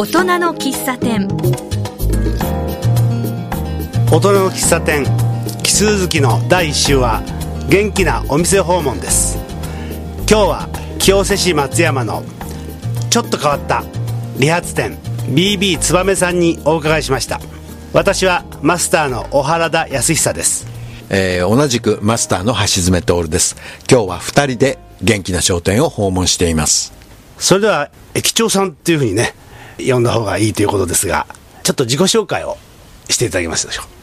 大人の喫茶店大人の喫茶店奇数月の第1週は元気なお店訪問です今日は清瀬市松山のちょっと変わった理髪店 BB 燕さんにお伺いしました私はマスターの小原田康久ですえー同じくマスターの橋爪徹です。今日は二人で元気な商店を訪問しています。それでは駅長さんっていうふうにね呼んだ方がいいということですがちょっと自己紹介をしていただけますでしょう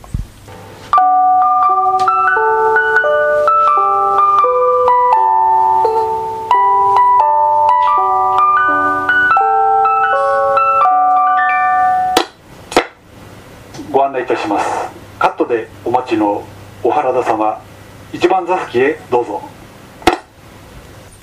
ご案内いたします。カットでお待ちの小原田様一番座席へどうぞ。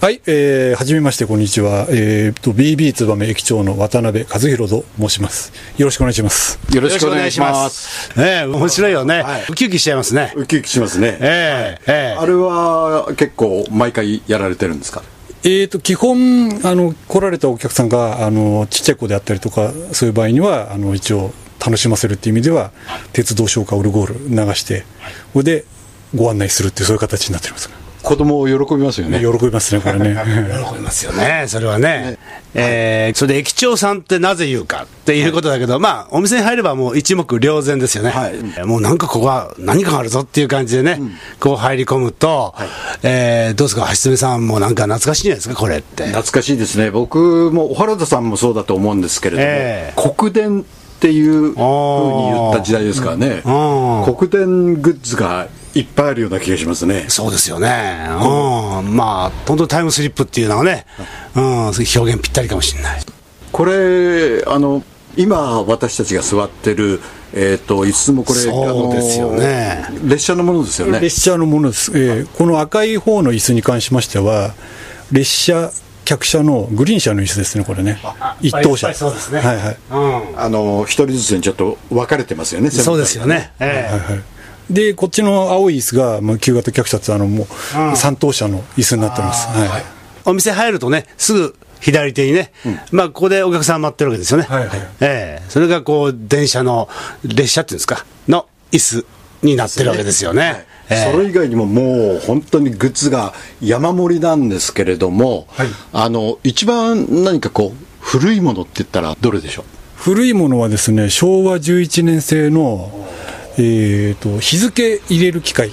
はい、えー、はじめまして、こんにちは。えー、と、BB 燕駅長の渡辺和弘と申します。よろしくお願いします。よろしくお願いします。すねえ面白いよね、はいウキウキしちゃいますねウキウキしますね。ええええあれは結構毎回やられてるんですか？えー、と、基本、あの、来られたお客さんが、あの、ちっちゃい子であったりとか、そういう場合には、あの、一応、楽しませるっていう意味では、鉄道消化オルゴール流して、これでご案内するっていう、そういう形になっております。子供喜びますよね。喜びますね、これね。喜びますよね、それはね。えーそれで駅長さんってなぜ言うかっていうことだけど、まあ、お店に入ればもう一目瞭然ですよね。はいえーもうなんかここは何かがあるぞっていう感じでね、こう入り込むと、えーどうですか、橋爪さんもなんか懐かしいんじゃないですか、これって。懐かしいですね。僕も小原田さんもそうだと思うんですけれども、ええ国電っていうふうに言った時代ですからね。うん国電グッズがいっぱいあるような気がしますね。そうですよね。うん。まあ、本当にタイムスリップっていうのはね、うん、表現ぴったりかもしれない。これ、あの、今私たちが座ってる、えっ、と、椅子もこれ、そうですよね列車のものですよね。列車のものです、えーこの赤い方の椅子に関しましては、列車、客車のグリーン車の椅子ですね、これね、一等車、そうですねはいはいうん。あの、一人ずつにちょっと分かれてますよね、そうですよね。ええはいはいで、こっちの青い椅子が、まあ、旧型客車ってあのもう三等車の椅子になってます。はい。お店入るとね、すぐ左手にね、まあ、ここでお客さん待ってるわけですよね。はいはい。ええ。それがこう、電車の、列車っていうんですか、の椅子になってるわけですよね。ええ。それ以外にももう本当にグッズが山盛りなんですけれども、はい。あの一番何かこう古いものって言ったらどれでしょう？古いものはですね、昭和11年製の、えー、と日付入れる機械、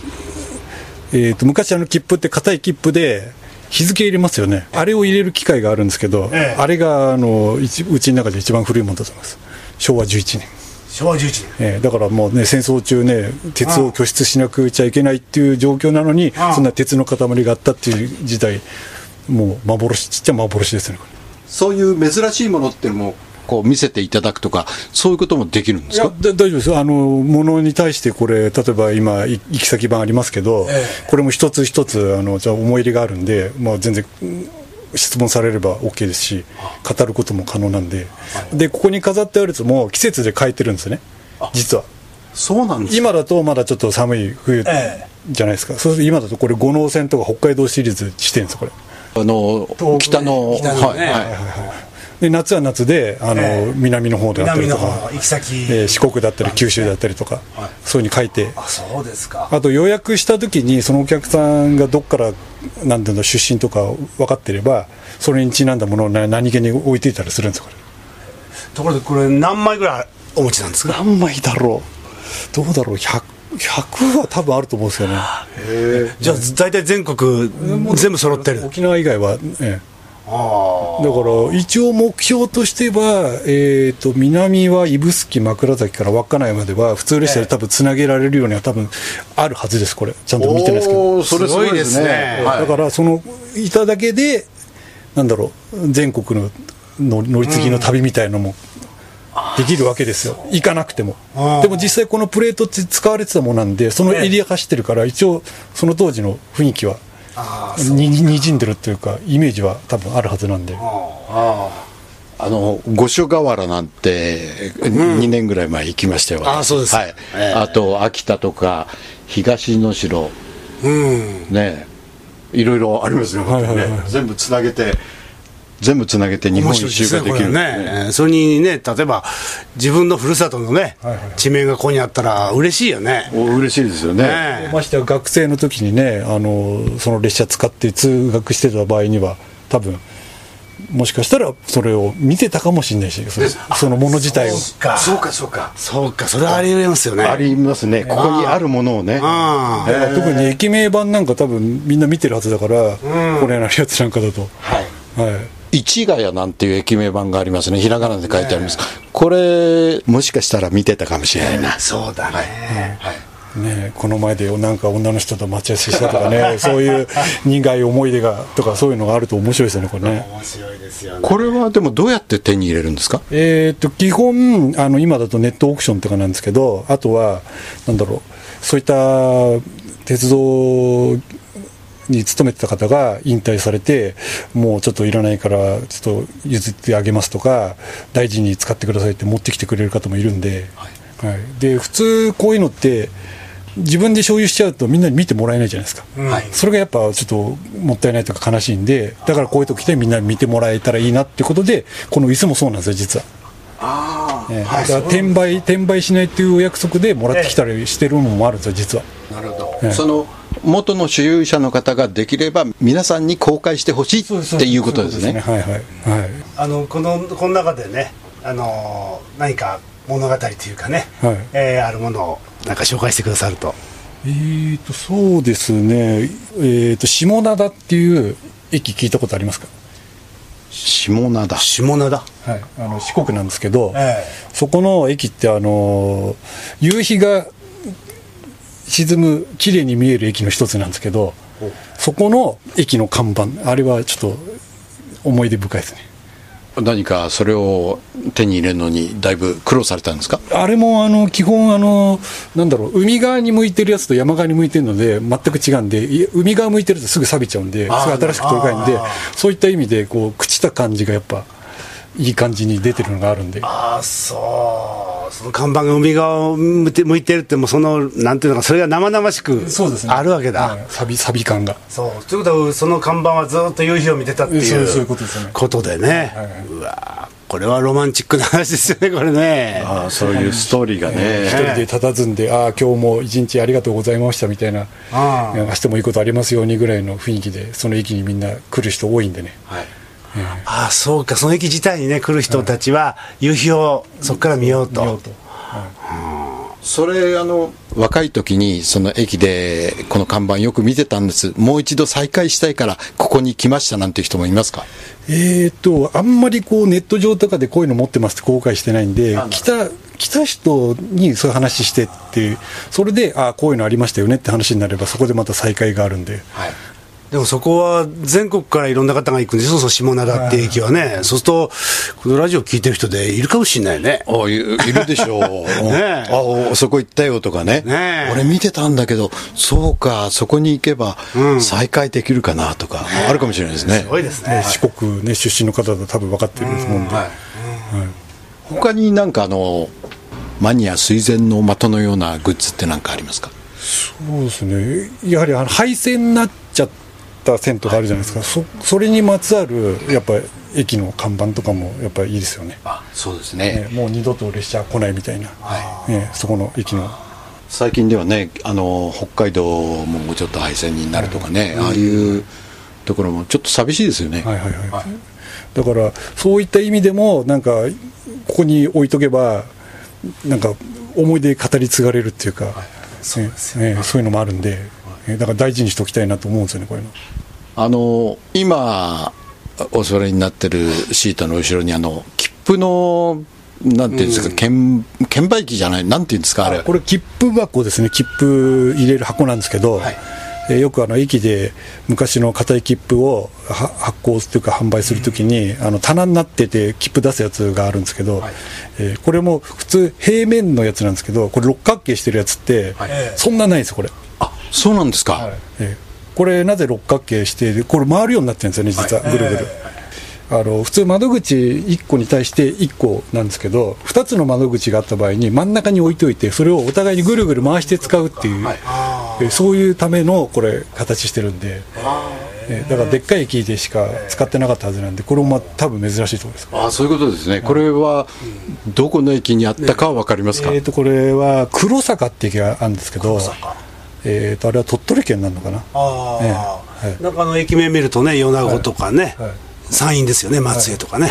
えー、と昔あの切符って硬い切符で日付入れますよね、あれを入れる機械があるんですけど、ええ。あれがあの一うちの中で一番古いものだと思います、昭和11年。昭和11年。えーだからもうね、戦争中ね、鉄を拠出しなくちゃいけないっていう状況なのに、ああ。そんな鉄の塊があったっていう時代、もう幻、ちっちゃい幻ですね、そういう珍しいものっていうのもこう見せていただくとかそういうこともできるんですか？いやだ大丈夫ですあの物に対してこれ例えば今い行き先版ありますけど、これも一つ一つあのじゃあ思い入れがあるんで、まあ、全然うん質問されれば OK ですし語ることも可能なんで。でここに飾ってあるやつも季節で変えてるんですね実は。そうなんですか？今だとまだちょっと寒い冬えじゃないですか、そうすると今だとこれ五能線とか北海道シリーズしてるんですこれ。あの北の北のね。はいはいで夏は夏であの、南の方であったりとか行き先。えー四国だったり九州だったりとか、そういうふうに書いて。あ、そうですか。あと予約した時にそのお客さんがどっからなんていうの出身とか分かってればそれにちなんだものをな何気に置いていたりするんですよこれ。ところで、これ何枚ぐらいお持ちなんですか？何枚だろう。どうだろう。100, 100は多分あると思うんですよね。じゃあ、大体全国、全部揃ってる。沖縄以外は、ええ。あだから一応目標としては、えー、と南は指宿枕崎から稚内までは普通列車で多分つなげられるようには多分あるはずですこれ。ちゃんと見てないですけど。それすごいですね。だからそのいただけでなんだろう全国のの乗り継ぎの旅みたいのもできるわけですよ、行かなくても。でも実際このプレートって使われてたものなんでそのエリア走ってるから一応その当時の雰囲気はににじんでるっていうかイメージは多分あるはずなんで。あの五所川原なんて2年ぐらい前行きましたよ、あそうです。はい。ええ。あと秋田とか東能代。うん。ね。いろいろありますね,、はいはいはいね。全部つなげて全部つなげて日本一周ができる。ね。ねそれにね例えば自分のふるさとのね、はい。はい地名がここにあったら嬉しいよね。お嬉しいですよね。ねましてや学生の時にねあのその列車使って通学してた場合には多分もしかしたらそれを見てたかもしれないしそのそのもの自体を。か。そうかそうか。そうかそれはありえますよね。ありますね。ここにあるものをね。特に駅名版なんか多分みんな見てるはずだから、これなるやつなんかだと。はい。はい市ヶ谷なんていう駅名版がありますね。ひらがなで書いてあります、これもしかしたら見てたかもしれないな、そうだね、ね、この前でなんか女の人と待ち合わせしたとかね そういう苦い思い出がとかそういうのがあると面白いですよねこれね。面白いですよね。これはでもどうやって手に入れるんですか？えー、と基本あの今だとネットオークションとかなんですけどあとはなんだろうそういった鉄道に勤めてた方が引退されてもうちょっといらないからちょっと譲ってあげますとか大事に使ってくださいって持ってきてくれる方もいるんで,、はい。で普通こういうのって自分で所有しちゃうとみんなに見てもらえないじゃないですか、それがやっぱちょっともったいないとか悲しいんでだからこういう時来てみんなに見てもらえたらいいなっていうことでこの椅子もそうなんですよ実は。ええ。だから転売転売しないっていうお約束でもらってきたりしてるのもあるんですよ実は。なるほど、その元の所有者の方ができれば皆さんに公開してほしいっていうことですね。はいはいはい。あのこのこの中でねあの何か物語というかね、はい。えーあるものをなんか紹介してくださると。えーとそうですね。えーと下灘っていう駅聞いたことありますか？下灘。下灘。はい、あの四国なんですけど、え。そこの駅ってあの夕日が沈む綺麗に見える駅の一つなんですけどそこの駅の看板あれはちょっと思い出深いですね。何かそれを手に入れるのにだいぶ苦労されたんですか？あれもあの基本あの、なんだろう、海側に向いてるやつと山側に向いてるので、全く違うんで、い海側向いてるとすぐ錆びちゃうんで、すあー。ぐ新しく取り替えるんであ、そういった意味で、こう、朽ちた感じがやっぱ、いい感じに出てるのがあるんで、ああそう。その看板が海側を向いて向いてるってもうそのなんていうのかそれが生々しくあるわけだ、はい。錆び錆び感が。そう。ということはその看板はずっと夕日を見てたっていうそうそういうことですよね。ことでね、はい。うわーこれはロマンチックな話ですよねこれね。ああそういうストーリーがね、一人で佇んで、ああ、今日も一日ありがとうございましたみたいな、ああ明日もいいことありますようにぐらいの雰囲気で、その駅にみんな来る人多いんでね。はいああそうかその駅自体にね来る人たちは夕日をそこから見ようと。それあの若い時にその駅でこの看板よく見てたんです。もう一度再開したいからここに来ましたなんて人もいますか？えー、とあんまりこうネット上とかでこういうの持ってますって公開してないんであ来た来た人にそういう話してってそれでああこういうのありましたよねって話になればそこでまた再開があるんで。はいでもそこは全国からいろんな方が行くんですよ、そう下灘っていう駅はね、そうすると、このラジオ聞いてる人でいるかもしれないね。あいいるでしょう。ねえ。あおそこ行ったよとかね。ねえ。俺見てたんだけどそうかそこに行けばうん。再開できるかなとか、あるかもしれないですね。すごいですね。四国、ね、出身の方だと多分分かってると思うんで、他になんかあのマニア垂涎の的のようなグッズって何かありますか？そうですね。やはりあの廃線になっちゃった銭湯があるじゃないですか、そそれにまつわるやっぱ駅の看板とかもやっぱりいいですよね。あそうですね。ねもう二度と列車来ないみたいな、ねそこの駅の。最近ではねあの北海道ももうちょっと廃線になるとかね、ああいうところもちょっと寂しいですよね、はいはいはい、だからそういった意味でもなんかここに置いとけばなんか思い出語り継がれるっていうか、そうそういうのもあるんで、えだから大事にしておきたいなと思うんですよねこういうの。あの今お座りになってるシートの後ろにあの切符のなんていうんですか、券券売機じゃないなんていうんですかあれ。これ切符箱ですね。切符入れる箱なんですけど、えーよくあの駅で昔の硬い切符をは発行というか販売するときに、あの棚になってて切符出すやつがあるんですけど、えーこれも普通平面のやつなんですけどこれ六角形してるやつって、そんなないんですよこれ、あそうなんですか、えーこれなぜ六角形してこれ回るようになってるんですよね実は。ぐるぐる、あの普通窓口1個に対して1個なんですけど2つの窓口があった場合に真ん中に置いといてそれをお互いにぐるぐる回して使うっていう、えーそういうためのこれ形してるんで、ええーだからでっかい駅でしか使ってなかったはずなんでこれもまあ多分珍しいと思います。ああそういうことですね、これはどこの駅にあったかは分かりますか、えー、とこれは黒坂って駅があるんですけど、えー、とあれは鳥取県になるのかな、ああ、ええはい。中の駅名見るとね米子とかね、はい。はい。山陰ですよね松江とかね、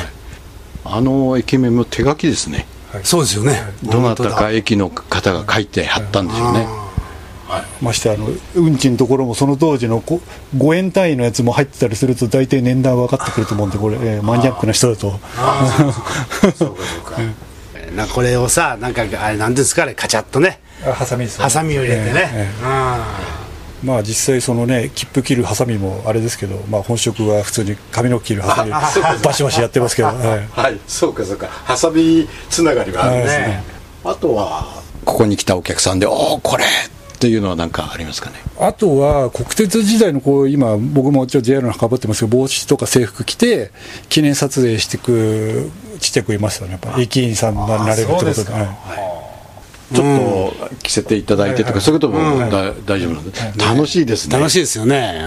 あの駅名も手書きですね、そうですよね、どなたか駅の方が書いて貼ったんでしょうね、ましてあの運賃のところもその当時のこ5円単位のやつも入ってたりすると大体年代分かってくると思うんでこれ、えーマニアックな人だと。えーなんかこれをさなんかあれなんですかねカチャッとね。あハサミですねハサミを入れてね、ええうんまあ実際そのね切符切るハサミもあれですけど、まあ、本職は普通に髪の毛切るハサミバシバシやってますけど、はい。はい、そうかそうか、ハサミつながりがあるんですね。あとは、ここに来たお客さんで、おお、これっていうのは何かありますかね？あとは国鉄時代のこう今僕も一応 JR のかぶってますけど帽子とか制服着て記念撮影してくちっちゃい子いましたねやっぱ駅員さんになれるってことで。ですか。はい。ちょっと着せていただいてとか、そういうこともだ大丈夫なんで、楽しいですね。楽しいですよね、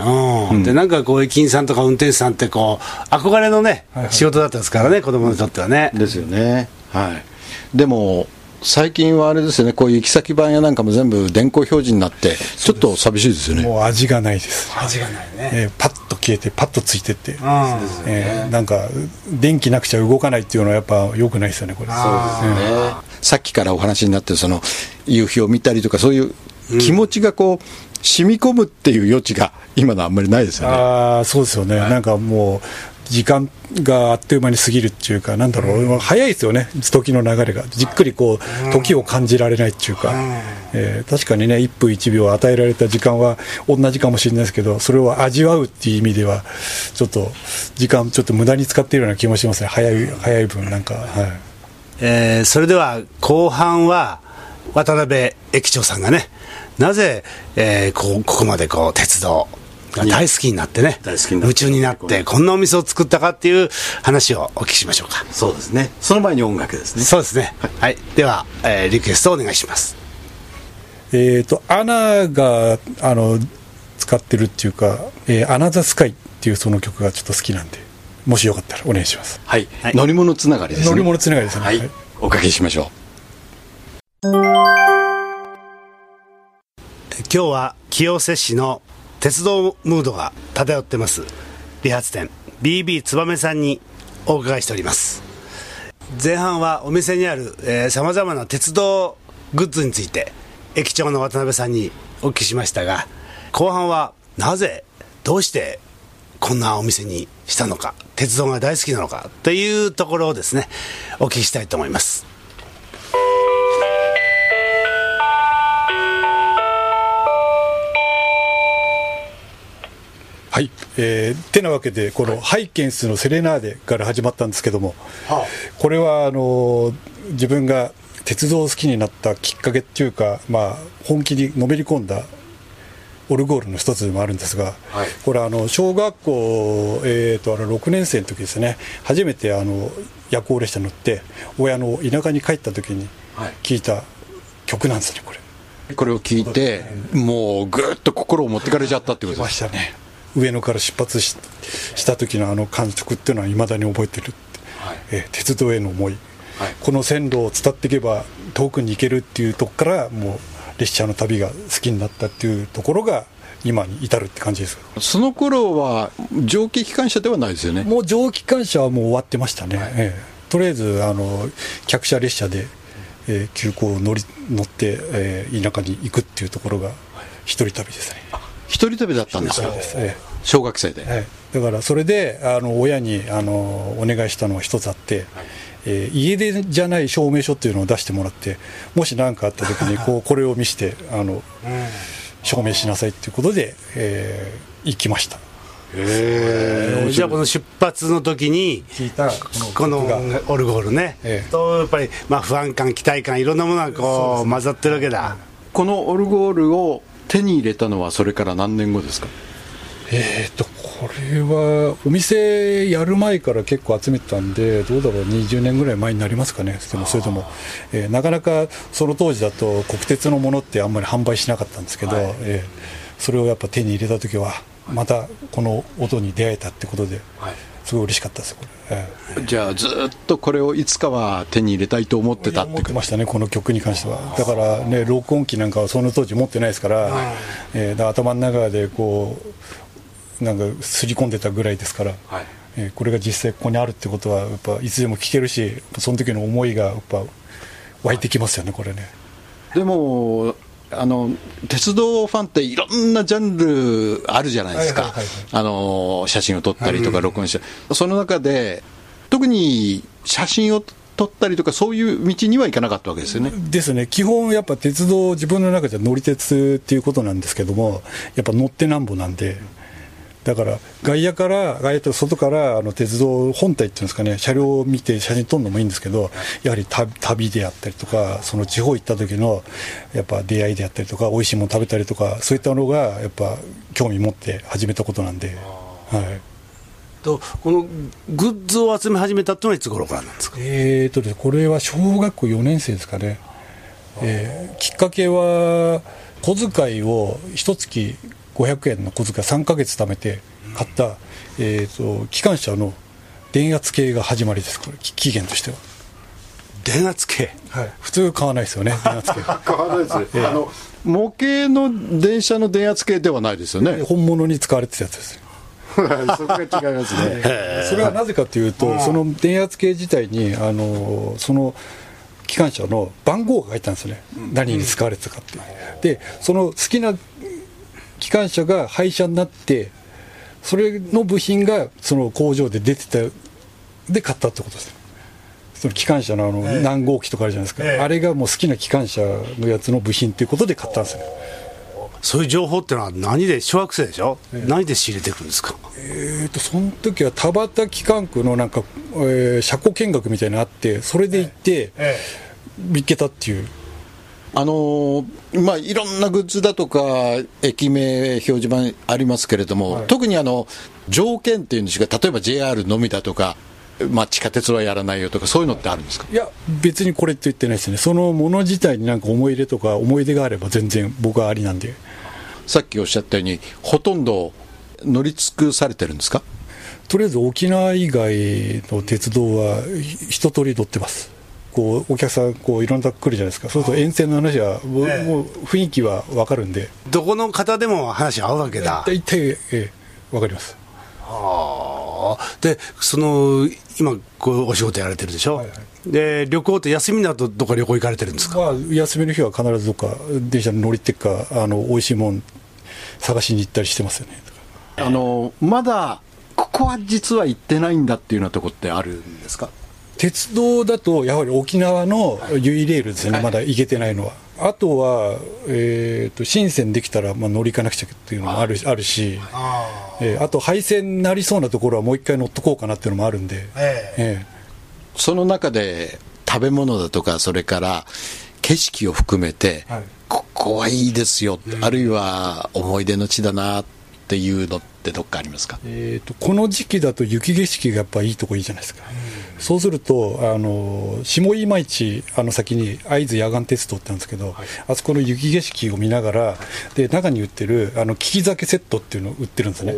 うん。でなんかこう駅員さんとか運転手さんってこう憧れのね、はいはい。仕事だったですからね子供にとってはね、ですよね。はい。でも、最近はあれですよね、こういう行き先板やなんかも全部電光表示になって、ちょっと寂しいですよね。もう味がないです、味がないね、えーパッと消えてパッとついてって、うん。えーなんか電気なくちゃ動かないっていうのはやっぱ良くないですよねこれ。ね。さっきからお話になってるその夕日を見たりとかそういう気持ちがこう染み込むっていう余地が今のあんまりないですよね。ああそうですよね、なんかもう時間があっという間に過ぎるっていうかなんだろう、早いですよね。時の流れが。じっくりこう時を感じられないっていうか、えー確かにね1分1秒与えられた時間は同じかもしれないですけどそれを味わうっていう意味ではちょっと時間ちょっと無駄に使っているような気もしますね。早い早い分なんか。はい。えーそれでは後半は渡辺駅長さんがねなぜ、えーこうここまでこう鉄道が大好きになってね。大好きになって。夢中になってこんなお店を作ったかっていう話をお聞きしましょうか。そうですね。その前に音楽ですね。そうですね。はい、では、えーリクエストお願いします。えー、とアナがあの使ってるっていうか「えーアナザースカイ」っていうその曲がちょっと好きなんでもしよかったらお願いします。はい。はい。乗り物つながりですね。乗り物つながりですね。はい。はい。おかけしましょ今日は清瀬市の鉄道ムードが漂ってます。理髪店。BB 燕さんにお伺いしております。前半はお店にあるさまざまな鉄道グッズについて駅長の渡辺さんにお聞きしましたが後半はなぜどうしてこんなお店にしたのか鉄道が大好きなのかというところをですねお聞きしたいと思います。はい、えーてなわけでこの「ハイケンスのセレナーデ」から始まったんですけども、これはあのー自分が鉄道を好きになったきっかけっていうか、まあ、本気にのめり込んだオルゴールの一つでもあるんですが、はいこれあの小学校、えー、とあれ6年生の時ですね初めてあの夜行列車乗って親の田舎に帰った時にはい聴いた曲なんですねこれ。う。これを聞いて、もうぐーっと心を持ってかれちゃったってことまです。したね上野から出発しした時のあの感触っていうのはいまだに覚えてるって、はい。えー鉄道への思い、はい。この線路を伝っていけば遠くに行けるっていうとこからもう列車の旅が好きになったっていうところが今に至るって感じですその頃は蒸気機関車ではないですよね。もう蒸気機関車はもう終わってましたね、ええ。とりあえずあの客車列車で、えー急行を乗り乗って、えー田舎に行くっていうところが一人旅ですね一人旅だったんですかです、ええ。小学生で。はい、だからそれであの親にあのお願いしたのは一つあって、えー家出じゃない証明書っていうのを出してもらってもし何かあった時にこう これを見せてあの証明しなさいっていうことで、えー行きました。じゃあこの出発の時に聞いたこのオルゴールね、ええ。とやっぱり、まあ、不安感、期待感、いろんなものがこう混ざってるわけだ、このオルゴールを手に入れたのはそれから何年後ですか？えー、とこれはお店やる前から結構集めてたんでどうだろう20年ぐらい前になりますかねでもそれでも、えーなかなかその当時だと国鉄のものってあんまり販売しなかったんですけど、えーそれをやっぱ手に入れた時はまたこの音に出会えたってことで、はいすごい嬉しかったですこれ、ええ。じゃあずっとこれをいつかは手に入れたいと思ってたって。思ってましたねこの曲に関しては。だからね録音機なんかはその当時持ってないですから、えーだから頭の中でこうなんかすり込んでたぐらいですから、はい。えーこれが実際ここにあるってことはやっぱいつでも聴けるしその時の思いがやっぱ湧いてきますよねこれね。でもあの鉄道ファンっていろんなジャンルあるじゃないですか、はいはいはいあの写真を撮ったりとか録音して、その中で特に写真を撮ったりとかそういう道には行かなかったわけですよね、ですね。基本やっぱ鉄道自分の中では乗り鉄っていうことなんですけどもやっぱ乗ってなんぼなんでだから外野から外野と外からあの鉄道本体っていうんですかね車両を見て写真撮るのもいいんですけどやはり旅旅であったりとかその地方行った時のやっぱ出会いであったりとか美味しいもの食べたりとかそういったのがやっぱ興味持って始めたことなんで、はい、とこのグッズを集め始めたっていうのはいつ頃からなんですか？えーとですねこれは小学校4年生ですかね、えーきっかけは小遣いを一月500円の小遣い3ヶ月貯めて買った、えー、と機関車の電圧計が始まりです。これき期限としては、電圧計？普通買わないですよね 電圧計。変わらないですね、あの模型の電車の電圧計ではないですよね、本物に使われてたやつです。そこが違いますね。それはなぜかというと、その電圧計自体に、あのその機関車の番号が書いてあるんですよね、何に使われてたかって。で、その好きな機関車が廃車になって、それの部品がその工場で出てた、で買ったってことです。その機関車のあの何号機とかあるじゃないですか、あれがもう好きな機関車のやつの部品っていうことで買ったんですよ。ね。そういう情報ってのは何で小学生でしょ、何で仕入れてくるんですか？えー、とその時は田端機関区のなんか、えー車庫見学みたいなのあってそれで行って、見っけたっていうあのーまあ、いろんなグッズだとか、駅名、表示板ありますけれども、特にあの条件っていうんですが、例えば JR のみだとか、まあ、地下鉄はやらないよとか、そういうのってあるんですか？いや別にこれって言ってないですね。そのもの自体になんか思い入れとか思い出があれば全然僕はありなんで。さっきおっしゃったように、ほとんど乗り尽くされてるんですか？とりあえず沖縄以外の鉄道はひ一通り乗ってますこうお客さんこういろんなとこ来るじゃないですか。そうすると沿線の話はもう,、もう雰囲気は分かるんで。どこの方でも話合うわけだ。大体、ええ分かります。ああ。でその今こうお仕事やられてるでしょ、はいはい。で旅行って休みになるとどこか旅行行かれてるんですか、まあ、休みの日は必ずどっか電車に乗りってかあの美味しいもん探しに行ったりしてますよね。あのまだ、ここは実は行ってないんだっていうようなとこってあるんですか？鉄道だとやはり沖縄のユイレールですね、まだ行けてないのは。あとは、えー、と新線できたら、まあ、乗り行かなくちゃっていうのもあるあるしえーあと廃線になりそうなところはもう一回乗っとこうかなっていうのもあるんで、ええ。その中で食べ物だとか、それから景色を含めて、はい。ここはいいですよ、あるいは思い出の地だなっていうのってどっかありますか？えーとこの時期だと雪景色がやっぱいいとこいいじゃないですか、そうするとあの下今市あの先に会津野岩鉄道ってあるんですけど、あそこの雪景色を見ながらで中に売ってるあの利き酒セットっていうのを売ってるんですね、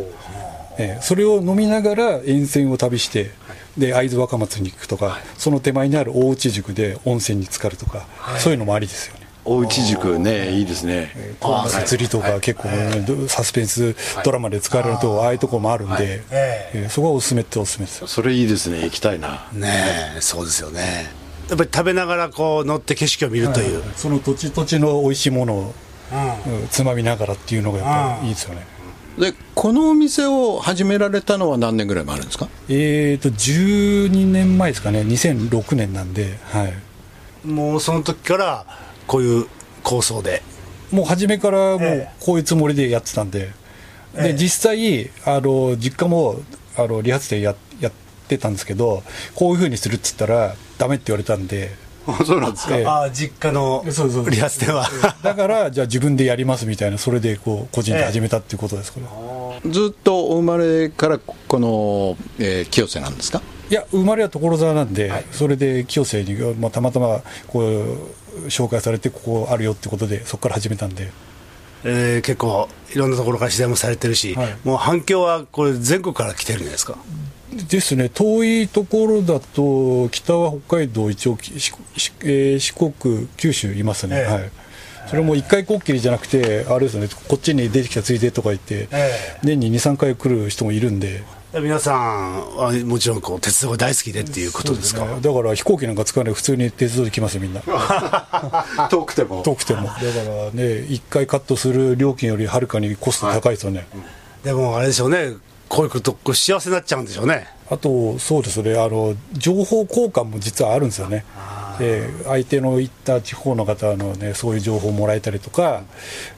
えーそれを飲みながら沿線を旅して、で会津若松に行くとか、その手前にある大内宿で温泉に浸かるとか、そういうのもありですよね。おうち塾ね、いいですね。釣りとか結構、サスペンスドラマで使われるとああいうとこもあるんで、えーそこはおすすめっておすすめですよ。それいいですね、行きたいな。ねえそうですよね。やっぱり食べながらこう乗って景色を見るという、その土地土地の美味しいものを、うん。つまみながらっていうのがやっぱりいいですよね、で、このお店を始められたのは何年ぐらい前なんですか？えーと12年前ですかね。2006年なんで、はい、もうその時からこういう構想で。もう初めからもうこういうつもりでやってたんで、で実際あの実家もあの理髪店ややってたんですけどこういうふうにするっつったらダメって言われたんで。そうなんですええ。ああ実家のそうそうそう。リハスではだからじゃあ自分でやりますみたいなそれでこう個人で始めたっていうことですこれ、ずっとお生まれからこの、えー清瀬なんですか？いや生まれは所沢なんで、それで清瀬に、まあ、たまたまこう紹介されてここあるよってことでそこから始めたんで。えー結構いろんなところから取材もされてるし、はい。もう反響はこれ全国から来てるんじゃないですか？ですね。遠いところだと北は北海道一応えー四国九州いますね、ええ。はい。それも一回こっきりじゃなくてあれですよね。こっちに出てきたついでとか言って、え年に23回来る人もいるんで皆さんはもちろんこう鉄道が大好きでっていうことですか？ね。だから飛行機なんか使わないで普通に鉄道で来ますよみんな。遠くても。遠くても。だからね一回カットする料金よりはるかにコスト高いですよね、でもあれでしょうね。こういうこと幸せになっちゃうんでしょうね。あと、そうですね。あの、情報交換も実はあるんですよね、で相手の行った地方の方の、ね、そういう情報をもらえたりとか、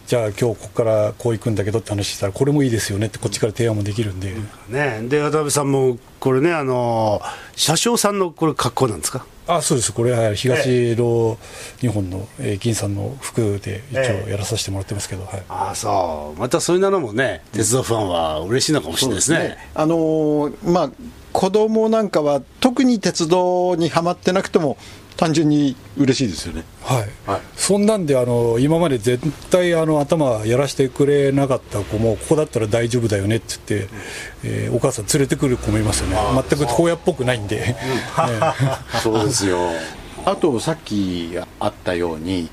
じゃあ、今日ここからこう行くんだけどって話したら、これもいいですよねって、こっちから提案もできるんで、ねで渡辺さんもこれねあの車掌さんのこれ格好なんですか？あそうです、これは東の日本の、えー銀さんの服で一え応やらさせてもらってますけど、はい、ああそう。またそういうのもね鉄道ファンは嬉しいのかもしれないですね。あのーまあ子供なんかは特に鉄道にはまってなくても単純に嬉しいですよね。はい。はい。そんなんであの今まで絶対あの頭やらせてくれなかった子もここだったら大丈夫だよねって言って、えーお母さん連れてくる子もいますよね。全く荒野っぽくないんで、ね そうですよ。あとさっきあったように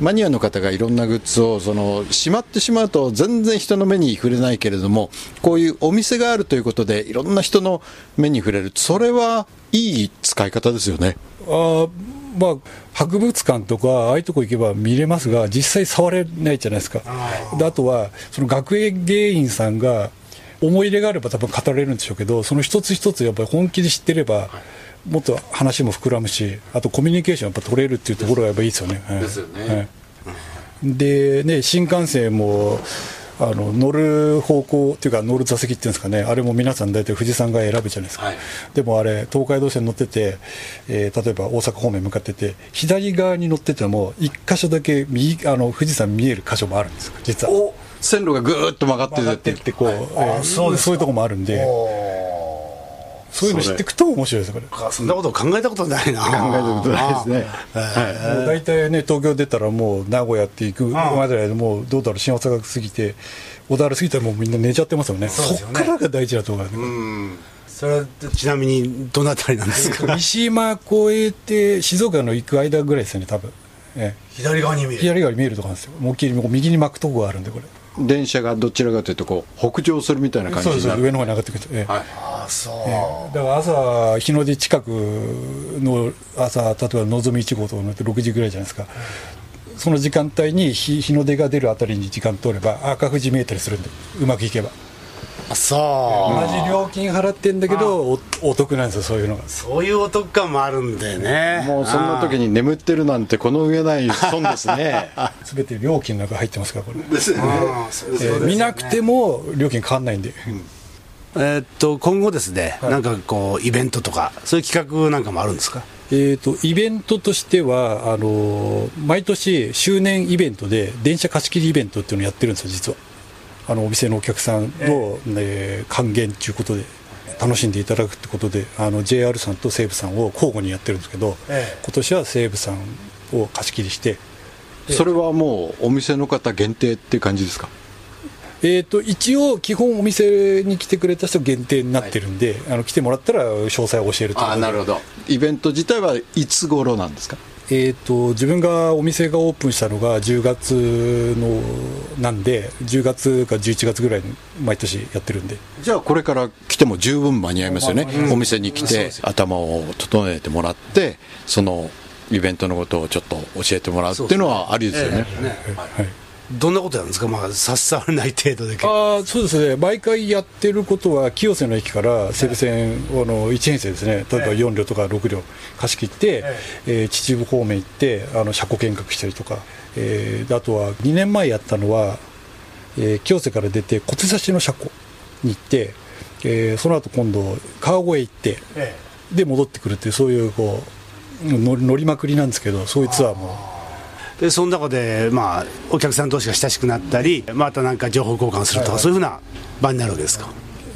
マニアの方がいろんなグッズをそのしまってしまうと全然人の目に触れないけれどもこういうお店があるということでいろんな人の目に触れる。それはいい使い方ですよね。あーまあ、博物館とかああいうとこ行けば見れますが実際触れないじゃないですか。であとはその学園芸員さんが思い入れがあれば多分語れるんでしょうけどその一つ一つやっぱり本気で知ってれば、もっと話も膨らむしあとコミュニケーションやっぱ取れるっていうところがやっぱいいですよね。はいですよね。はい。でね新幹線もあの乗る方向っていうか乗る座席っていうんですかね。あれも皆さん大体富士山が選ぶじゃないですか、はい。でもあれ東海道線乗ってて、えー例えば大阪方面向かってて左側に乗ってても一箇所だけ右あの富士山見える箇所もあるんです。よ実は。お線路がぐーっと曲がってて。ってこう、えーそういうとこもあるんでそういうの知っていくと面白いですよこれ。あそんなこと考えたことないな。考えたことないですね。大体ね、東京出たらもう名古屋って行くまででもうどうだろう、新大阪過ぎて、小田原過ぎたらもうみんな寝ちゃってますよね、そっからが大事だと思うそれはちなみにどのあたりなんですか？三島越えて、静岡の行く間ぐらいですよね、多分。え左側に見え左側に見えるとこなんですよ、思いっきりもう右に巻くとこがあるんで、これ、電車がどちらかというとこう北上するみたいな感じそうで上の方に上がってくると、ええ。はいあそう、だから朝、日の出近くの朝、例えばのぞみ1号とか乗って6時ぐらいじゃないですか、その時間帯に日日の出が出るあたりに時間通れば、赤富士見えたりするんで、うまくいけば。あそう。同じ料金払ってんだけど、おお得なんですよ、そういうのが。そういうお得感もあるんでね。もうそんな時に眠ってるなんてこの上ない損ですね。すべて料金の中入ってますから、これ。ですよね。えー見なくても料金変わんないんで、えーっと今後ですね、なんかこうイベントとかそういう企画なんかもあるんですか？えー、とイベントとしてはあのー毎年、周年イベントで電車貸し切りイベントっていうのをやってるんですよ、実は。あのお店のお客さんの、ね還元ということで、楽しんでいただくってことで、あの JR さんと西武さんを交互にやってるんですけど、ええ。今年は西武さんを貸し切りして、それはもうお店の方限定っていう感じですか？えー、と一応、基本お店に来てくれた人限定になってるんで、あの来てもらったら詳細を教えると。いうことでほど。イベント自体はいつ頃なんですか？えー、と自分がお店がオープンしたのが10月のなんで、10月か11月ぐらいに毎年やってるんで、じゃあこれから来ても十分間に合いますよね、お店に来て頭を整えてもらってそのイベントのことをちょっと教えてもらうっていうのはありですよね。はい、どんなことやるんですか？まあ差し障らない程度であーそうですね、毎回やってることは、清瀬の駅から西武線、あの1編成ですね、例えば4両とか6両貸し切って、えー秩父方面行って、あの車庫見学したりとか、えーであとは2年前やったのは、えー清瀬から出て、小手差しの車庫に行って、えーその後今度、川越行って、えで戻ってくるっていう、そういうこう乗りまくりなんですけど、そういうツアーも。でその中で、まあ、お客さん同士が親しくなったりまたなんか情報交換するとか、そういうふうな場になるわけですか？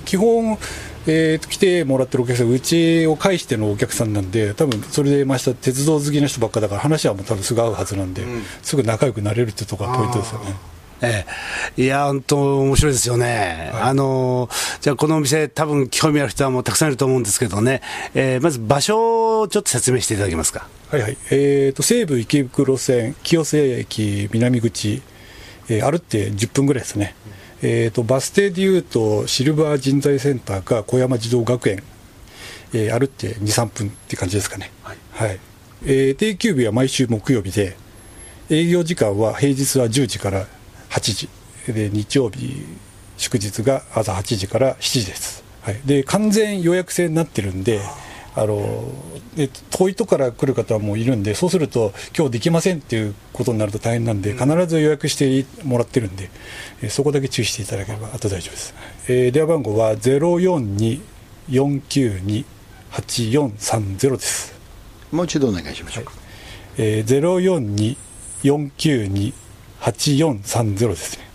基本、えーと来てもらってるお客さん、うちを介してのお客さんなんで、多分それでました鉄道好きな人ばっかだから、話はもう多分すぐ合うはずなんで、すぐ仲良くなれるってとこがポイントですよね。ええ、いや、本当、面白いですよね、はい、あのじゃあ、このお店、多分興味ある人はもうたくさんいると思うんですけどね、えー、まず場所をちょっと説明していただけますか。はいはい。えーと、西武池袋線、清瀬駅南口、えー、歩って10分ぐらいですね、えーと、バス停でいうと、シルバー人材センターか小山児童学園、えー、歩って2、3分って感じですかね。はい、はい。えー、定休日は毎週木曜日で、営業時間は平日は10時から8時。で日曜日祝日が朝8時から7時です、はい、で完全予約制になってるんであので遠いとこから来る方もいるんでそうすると今日できませんっていうことになると大変なんで必ず予約してもらってるんで、えそこだけ注意していただければあと大丈夫です、えー、電話番号は042-492-8430です。もう一度お願いしましょうか、はい。えー、042-492-8430ですね。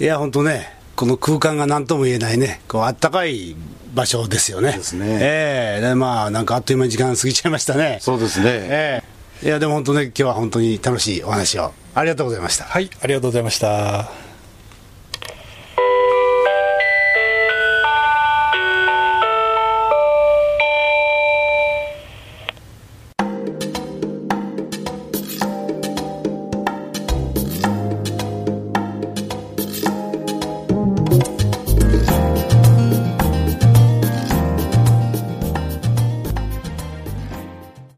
いや本当ねこの空間が何とも言えないねこうあったかい場所ですよね。ですね。ええ。ー、まあなんかあっという間に時間過ぎちゃいましたね。そうですね。ええ。ー、いやでも本当ね今日は本当に楽しいお話を。ありがとうございました。はいありがとうございました